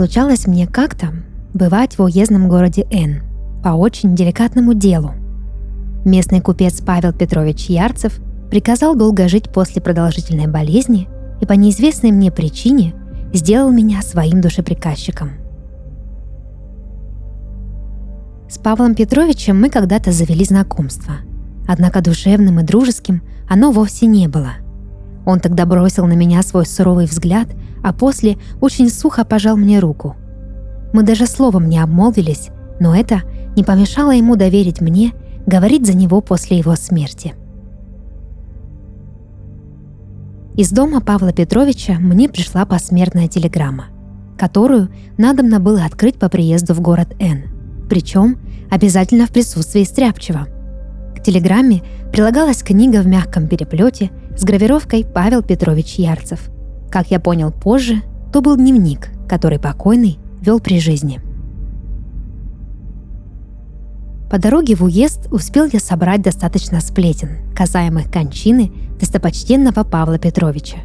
Случалось мне как-то бывать в уездном городе Н по очень деликатному делу. Местный купец Павел Петрович Ярцев приказал долго жить после продолжительной болезни и по неизвестной мне причине сделал меня своим душеприказчиком. С Павлом Петровичем мы когда-то завели знакомство. Однако душевным и дружеским оно вовсе не было. Он тогда бросил на меня свой суровый взгляд, а после очень сухо пожал мне руку. Мы даже словом не обмолвились, но это не помешало ему доверить мне говорить за него после его смерти. Из дома Павла Петровича мне пришла посмертная телеграмма, которую надобно было открыть по приезду в город Н. Причем обязательно в присутствии Стряпчева. К телеграмме прилагалась книга в мягком переплете с гравировкой «Павел Петрович Ярцев». Как я понял позже, то был дневник, который покойный вел при жизни. По дороге в уезд успел я собрать достаточно сплетен, касаемых кончины достопочтенного Павла Петровича.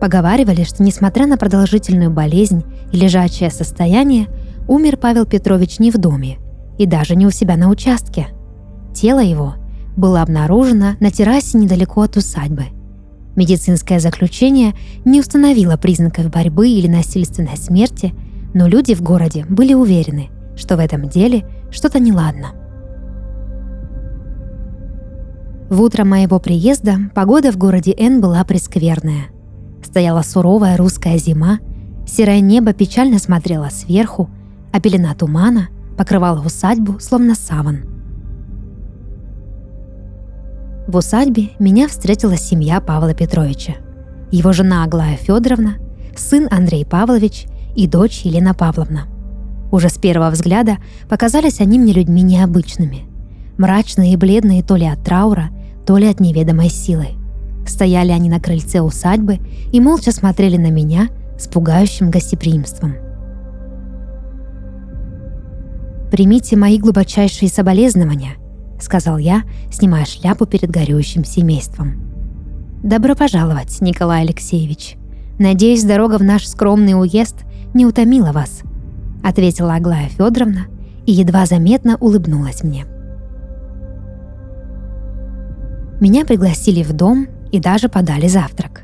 Поговаривали, что несмотря на продолжительную болезнь и лежачее состояние, умер Павел Петрович не в доме и даже не у себя на участке. Тело его было обнаружено на террасе недалеко от усадьбы. Медицинское заключение не установило признаков борьбы или насильственной смерти, но люди в городе были уверены, что в этом деле что-то неладно. В утро моего приезда погода в городе Н была прескверная. Стояла суровая русская зима, серое небо печально смотрело сверху, а пелена тумана покрывала усадьбу, словно саван. В усадьбе меня встретила семья Павла Петровича. Его жена Аглая Федоровна, сын Андрей Павлович и дочь Елена Павловна. Уже с первого взгляда показались они мне людьми необычными. Мрачные и бледные то ли от траура, то ли от неведомой силы. Стояли они на крыльце усадьбы и молча смотрели на меня с пугающим гостеприимством. «Примите мои глубочайшие соболезнования», — сказал я, снимая шляпу перед горюющим семейством. «Добро пожаловать, Николай Алексеевич. Надеюсь, дорога в наш скромный уезд не утомила вас», — ответила Аглая Федоровна и едва заметно улыбнулась мне. — меня пригласили в дом и даже подали завтрак.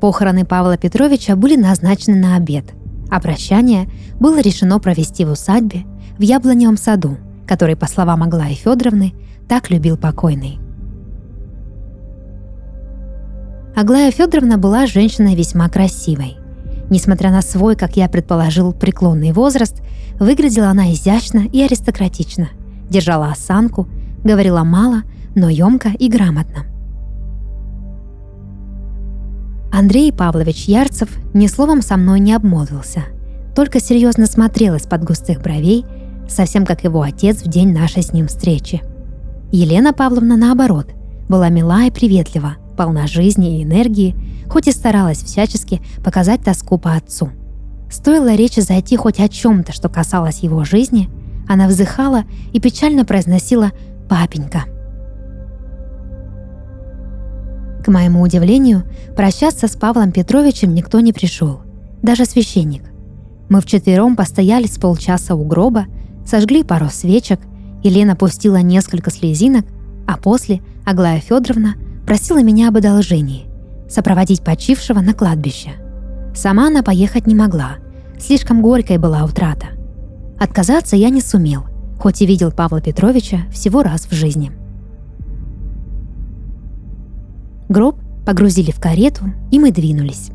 Похороны Павла Петровича были назначены на обед, а прощание было решено провести в усадьбе в Яблоневом саду, который, по словам Аглаи Федоровны, так любил покойный. Аглая Федоровна была женщиной весьма красивой. Несмотря на свой, как я предположил, преклонный возраст, выглядела она изящно и аристократично, держала осанку, говорила мало – но емко и грамотно. Андрей Павлович Ярцев ни словом со мной не обмолвился, только серьезно смотрел из-под густых бровей, совсем как его отец в день нашей с ним встречи. Елена Павловна, наоборот, была мила и приветлива, полна жизни и энергии, хоть и старалась всячески показать тоску по отцу. Стоило речи зайти хоть о чем-то, что касалось его жизни, она вздыхала и печально произносила «папенька». К моему удивлению, прощаться с Павлом Петровичем никто не пришел, даже священник. Мы вчетвером постояли с полчаса у гроба, сожгли пару свечек, Елена пустила несколько слезинок, а после Аглая Федоровна просила меня об одолжении – сопроводить почившего на кладбище. Сама она поехать не могла, слишком горькой была утрата. Отказаться я не сумел, хоть и видел Павла Петровича всего раз в жизни – Гроб погрузили в карету, и мы двинулись.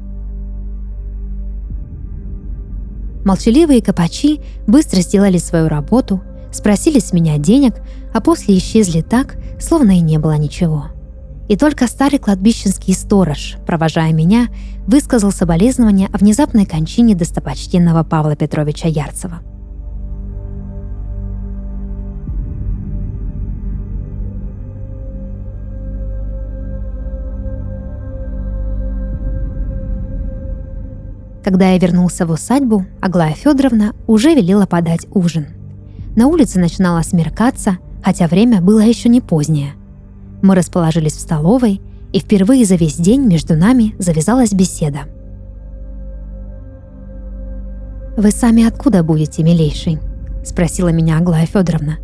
Молчаливые копачи быстро сделали свою работу, спросили с меня денег, а после исчезли так, словно и не было ничего. И только старый кладбищенский сторож, провожая меня, высказал соболезнования о внезапной кончине достопочтенного Павла Петровича Ярцева – Когда я вернулся в усадьбу, Аглая Федоровна уже велела подать ужин. На улице начинало смеркаться, хотя время было еще не позднее. Мы расположились в столовой, и впервые за весь день между нами завязалась беседа. «Вы сами откуда будете, милейший?» – спросила меня Аглая Федоровна.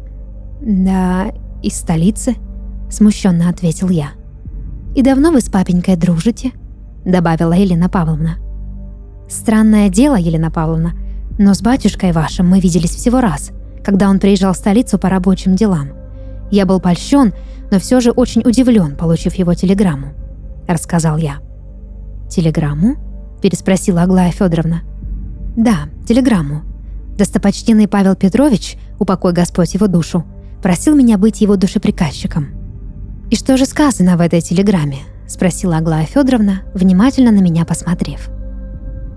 «Да, из столицы», – смущенно ответил я. «И давно вы с папенькой дружите?» – добавила Елена Павловна. «Странное дело, Елена Павловна, но с батюшкой вашим мы виделись всего раз, когда он приезжал в столицу по рабочим делам. Я был польщен, но все же очень удивлен, получив его телеграмму», – рассказал я. «Телеграмму?» – переспросила Аглая Федоровна. «Да, телеграмму. Достопочтенный Павел Петрович, упокой Господь его душу, просил меня быть его душеприказчиком». «И что же сказано в этой телеграмме?» – спросила Аглая Федоровна, внимательно на меня посмотрев.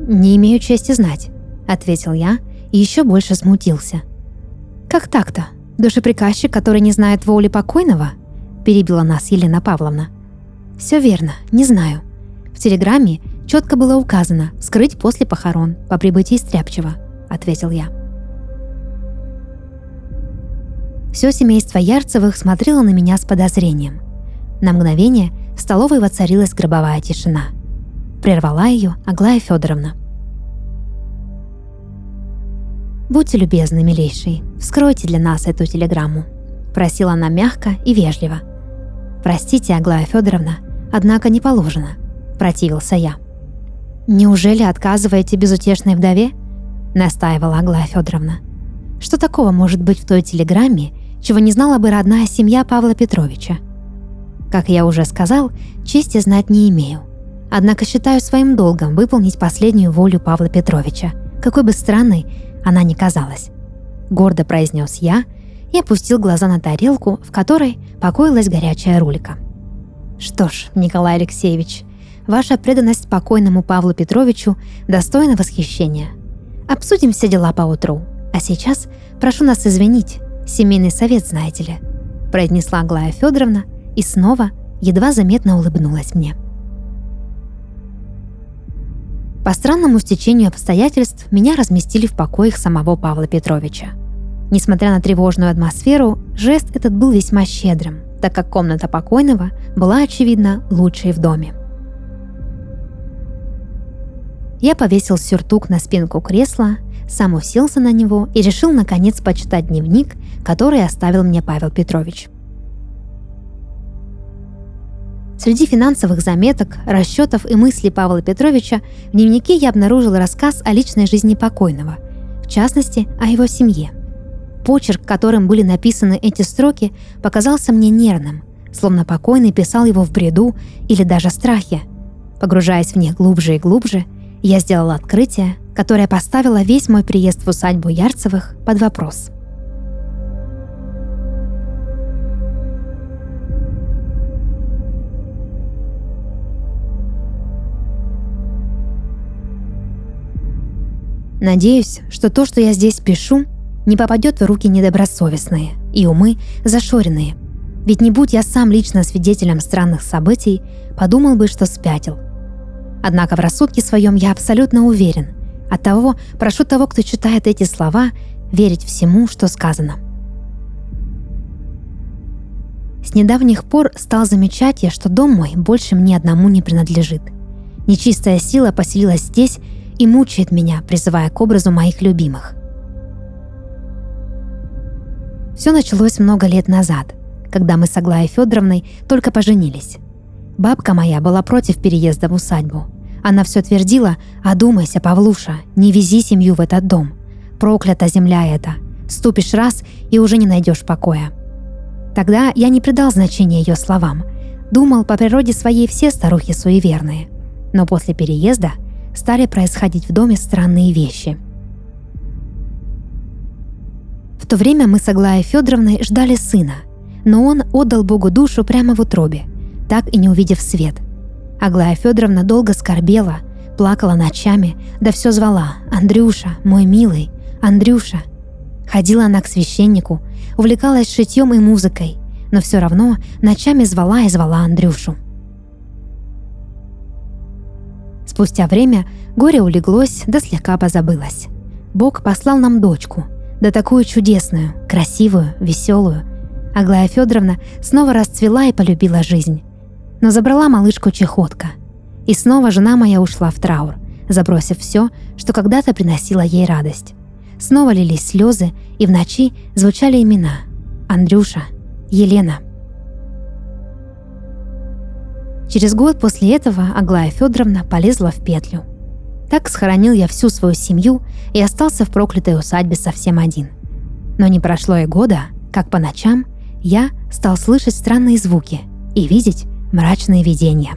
«Не имею чести знать», – ответил я и еще больше смутился. «Как так-то? Душеприказчик, который не знает воли покойного?» – перебила нас Елена Павловна. «Все верно, не знаю. В телеграмме четко было указано «скрыть после похорон по прибытии Стряпчева», – ответил я. Все семейство Ярцевых смотрело на меня с подозрением. На мгновение в столовой воцарилась гробовая тишина. Прервала ее Аглая Федоровна. «Будьте любезны, милейший, вскройте для нас эту телеграмму», – просила она мягко и вежливо. «Простите, Аглая Федоровна, однако не положено», – противился я. «Неужели отказываете безутешной вдове?» – настаивала Аглая Федоровна. «Что такого может быть в той телеграмме, чего не знала бы родная семья Павла Петровича? Как я уже сказал, чести знать не имею. Однако считаю своим долгом выполнить последнюю волю Павла Петровича, какой бы странной она ни казалась. Гордо произнес я и опустил глаза на тарелку, в которой покоилась горячая рулька. Что ж, Николай Алексеевич, ваша преданность покойному Павлу Петровичу достойна восхищения. Обсудим все дела по утру. А сейчас прошу нас извинить, семейный совет, знаете ли», произнесла Аглая Федоровна и снова едва заметно улыбнулась мне. По странному стечению обстоятельств меня разместили в покоях самого Павла Петровича. Несмотря на тревожную атмосферу, жест этот был весьма щедрым, так как комната покойного была, очевидно, лучшей в доме. Я повесил сюртук на спинку кресла, сам уселся на него и решил наконец почитать дневник, который оставил мне Павел Петрович. Среди финансовых заметок, расчетов и мыслей Павла Петровича в дневнике я обнаружил рассказ о личной жизни покойного, в частности, о его семье. Почерк, которым были написаны эти строки, показался мне нервным, словно покойный писал его в бреду или даже страхе. Погружаясь в них глубже и глубже, я сделала открытие, которое поставило весь мой приезд в усадьбу Ярцевых под вопрос – Надеюсь, что то, что я здесь пишу, не попадет в руки недобросовестные и умы зашоренные. Ведь не будь я сам лично свидетелем странных событий, подумал бы, что спятил. Однако в рассудке своем я абсолютно уверен. Оттого прошу того, кто читает эти слова, верить всему, что сказано. С недавних пор стал замечать я, что дом мой больше мне одному не принадлежит. Нечистая сила поселилась здесь и мучает меня, призывая к образу моих любимых. Все началось много лет назад, когда мы с Аглаей Федоровной только поженились. Бабка моя была против переезда в усадьбу. Она все твердила «Одумайся, Павлуша, не вези семью в этот дом. Проклята земля эта. Ступишь раз и уже не найдешь покоя». Тогда я не придал значения ее словам. Думал, по природе своей все старухи суеверные. Но после переезда стали происходить в доме странные вещи. В то время мы с Аглаей Федоровной ждали сына, но он отдал Богу душу прямо в утробе, так и не увидев свет. Аглая Федоровна долго скорбела, плакала ночами, да все звала «Андрюша, мой милый, Андрюша». Ходила она к священнику, увлекалась шитьем и музыкой, но все равно ночами звала и звала Андрюшу. Спустя время горе улеглось, да слегка позабылось. Бог послал нам дочку, да такую чудесную, красивую, веселую. Аглая Федоровна снова расцвела и полюбила жизнь. Но забрала малышку чехотка. И снова жена моя ушла в траур, забросив все, что когда-то приносило ей радость. Снова лились слезы, и в ночи звучали имена – Андрюша, Елена. Через год после этого Аглая Федоровна полезла в петлю. Так схоронил я всю свою семью и остался в проклятой усадьбе совсем один. Но не прошло и года, как по ночам я стал слышать странные звуки и видеть мрачные видения.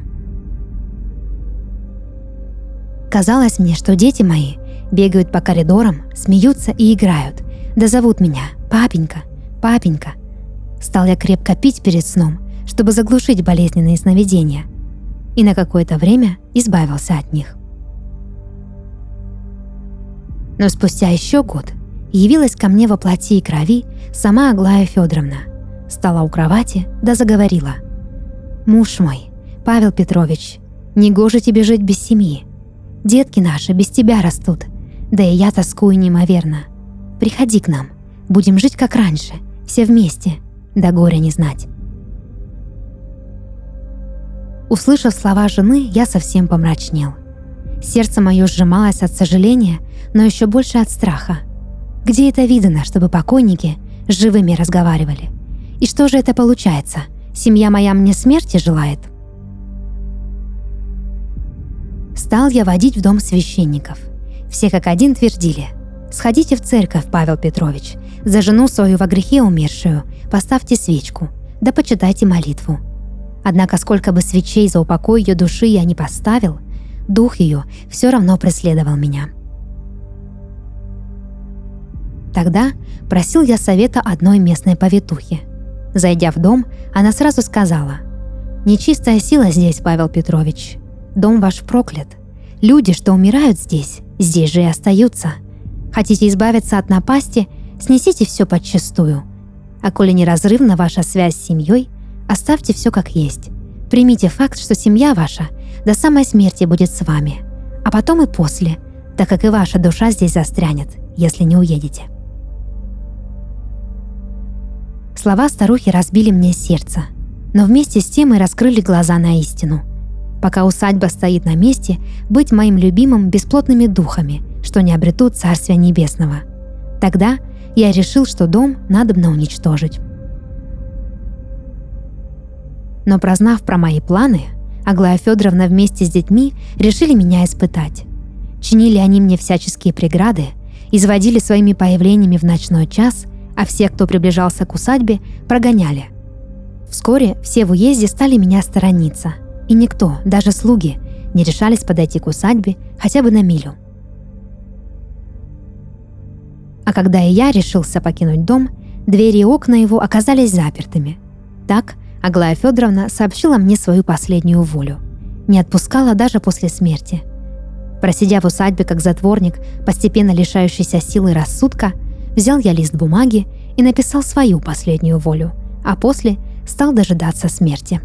Казалось мне, что дети мои бегают по коридорам, смеются и играют, да зовут меня «папенька, папенька». Стал я крепко пить перед сном, чтобы заглушить болезненные сновидения, и на какое-то время избавился от них. Но спустя еще год явилась ко мне во плоти и крови сама Аглая Федоровна. Стала у кровати, да заговорила. «Муж мой, Павел Петрович, не гоже тебе жить без семьи. Детки наши без тебя растут, да и я тоскую неимоверно. Приходи к нам, будем жить как раньше, все вместе, да горя не знать». Услышав слова жены, я совсем помрачнел. Сердце мое сжималось от сожаления, но еще больше от страха. Где это видано, чтобы покойники с живыми разговаривали? И что же это получается? Семья моя мне смерти желает? Стал я водить в дом священников. Все как один твердили. «Сходите в церковь, Павел Петрович, за жену свою во грехе умершую, поставьте свечку, да почитайте молитву. Однако сколько бы свечей за упокой ее души я не поставил, дух ее все равно преследовал меня. Тогда просил я совета одной местной повитухи. Зайдя в дом, она сразу сказала, «Нечистая сила здесь, Павел Петрович. Дом ваш проклят. Люди, что умирают здесь, здесь же и остаются. Хотите избавиться от напасти, снесите все подчистую. А коли неразрывна ваша связь с семьей, Оставьте все как есть. Примите факт, что семья ваша до самой смерти будет с вами, а потом и после, так как и ваша душа здесь застрянет, если не уедете. Слова старухи разбили мне сердце, но вместе с тем и раскрыли глаза на истину. Пока усадьба стоит на месте, быть моим любимым бесплотными духами, что не обретут Царствия Небесного. Тогда я решил, что дом надобно уничтожить. Но прознав про мои планы, Аглая Федоровна вместе с детьми решили меня испытать. Чинили они мне всяческие преграды, изводили своими появлениями в ночной час, а все, кто приближался к усадьбе, прогоняли. Вскоре все в уезде стали меня сторониться, и никто, даже слуги, не решались подойти к усадьбе хотя бы на милю. А когда и я решился покинуть дом, двери и окна его оказались запертыми. Так Аглая Федоровна сообщила мне свою последнюю волю. Не отпускала даже после смерти. Просидя в усадьбе как затворник, постепенно лишающийся силы рассудка, взял я лист бумаги и написал свою последнюю волю, а после стал дожидаться смерти.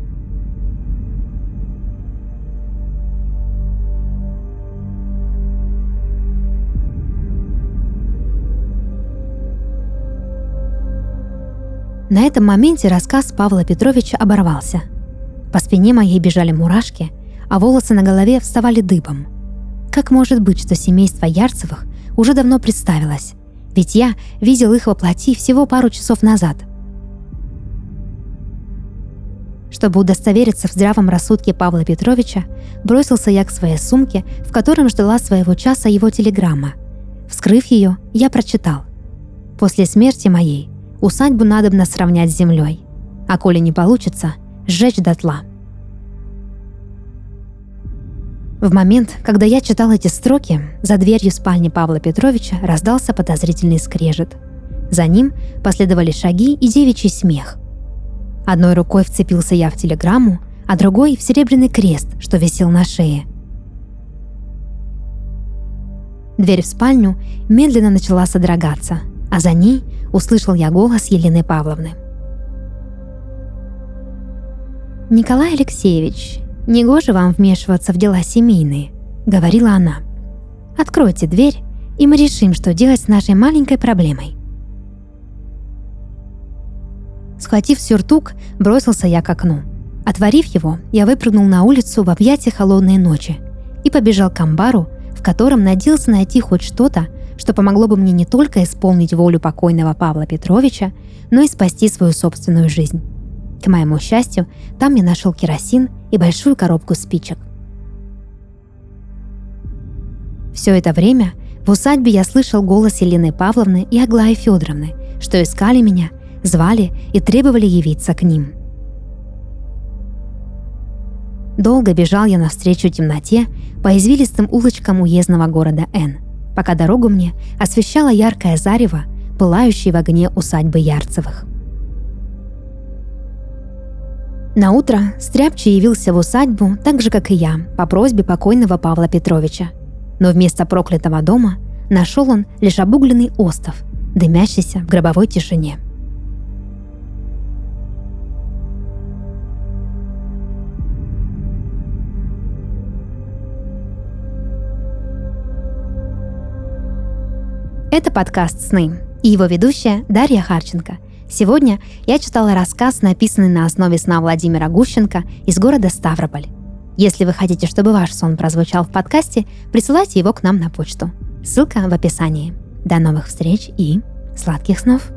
На этом моменте рассказ Павла Петровича оборвался. По спине моей бежали мурашки, а волосы на голове вставали дыбом. Как может быть, что семейство Ярцевых уже давно представилось? Ведь я видел их воплоти всего пару часов назад. Чтобы удостовериться в здравом рассудке Павла Петровича, бросился я к своей сумке, в котором ждала своего часа его телеграмма. Вскрыв ее, я прочитал. «После смерти моей Усадьбу надобно сравнять с землей, а коли не получится, сжечь дотла. В момент, когда я читал эти строки, за дверью спальни Павла Петровича раздался подозрительный скрежет. За ним последовали шаги и девичий смех. Одной рукой вцепился я в телеграмму, а другой — в серебряный крест, что висел на шее. Дверь в спальню медленно начала содрогаться, а за ней услышал я голос Елены Павловны. «Николай Алексеевич, негоже вам вмешиваться в дела семейные», — говорила она. «Откройте дверь, и мы решим, что делать с нашей маленькой проблемой». Схватив сюртук, бросился я к окну. Отворив его, я выпрыгнул на улицу в объятия холодной ночи и побежал к амбару, в котором надеялся найти хоть что-то, что помогло бы мне не только исполнить волю покойного Павла Петровича, но и спасти свою собственную жизнь. К моему счастью, там я нашел керосин и большую коробку спичек. Все это время в усадьбе я слышал голос Елены Павловны и Аглаи Федоровны, что искали меня, звали и требовали явиться к ним. Долго бежал я навстречу темноте по извилистым улочкам уездного города Н, пока дорогу мне освещала яркое зарево, пылающее в огне усадьбы Ярцевых. На утро Стряпчий явился в усадьбу так же, как и я, по просьбе покойного Павла Петровича. Но вместо проклятого дома нашел он лишь обугленный остов, дымящийся в гробовой тишине – Это подкаст «Сны» и его ведущая Дарья Харченко. Сегодня я читала рассказ, написанный на основе сна Владимира Гущенко из города Ставрополь. Если вы хотите, чтобы ваш сон прозвучал в подкасте, присылайте его к нам на почту. Ссылка в описании. До новых встреч и сладких снов!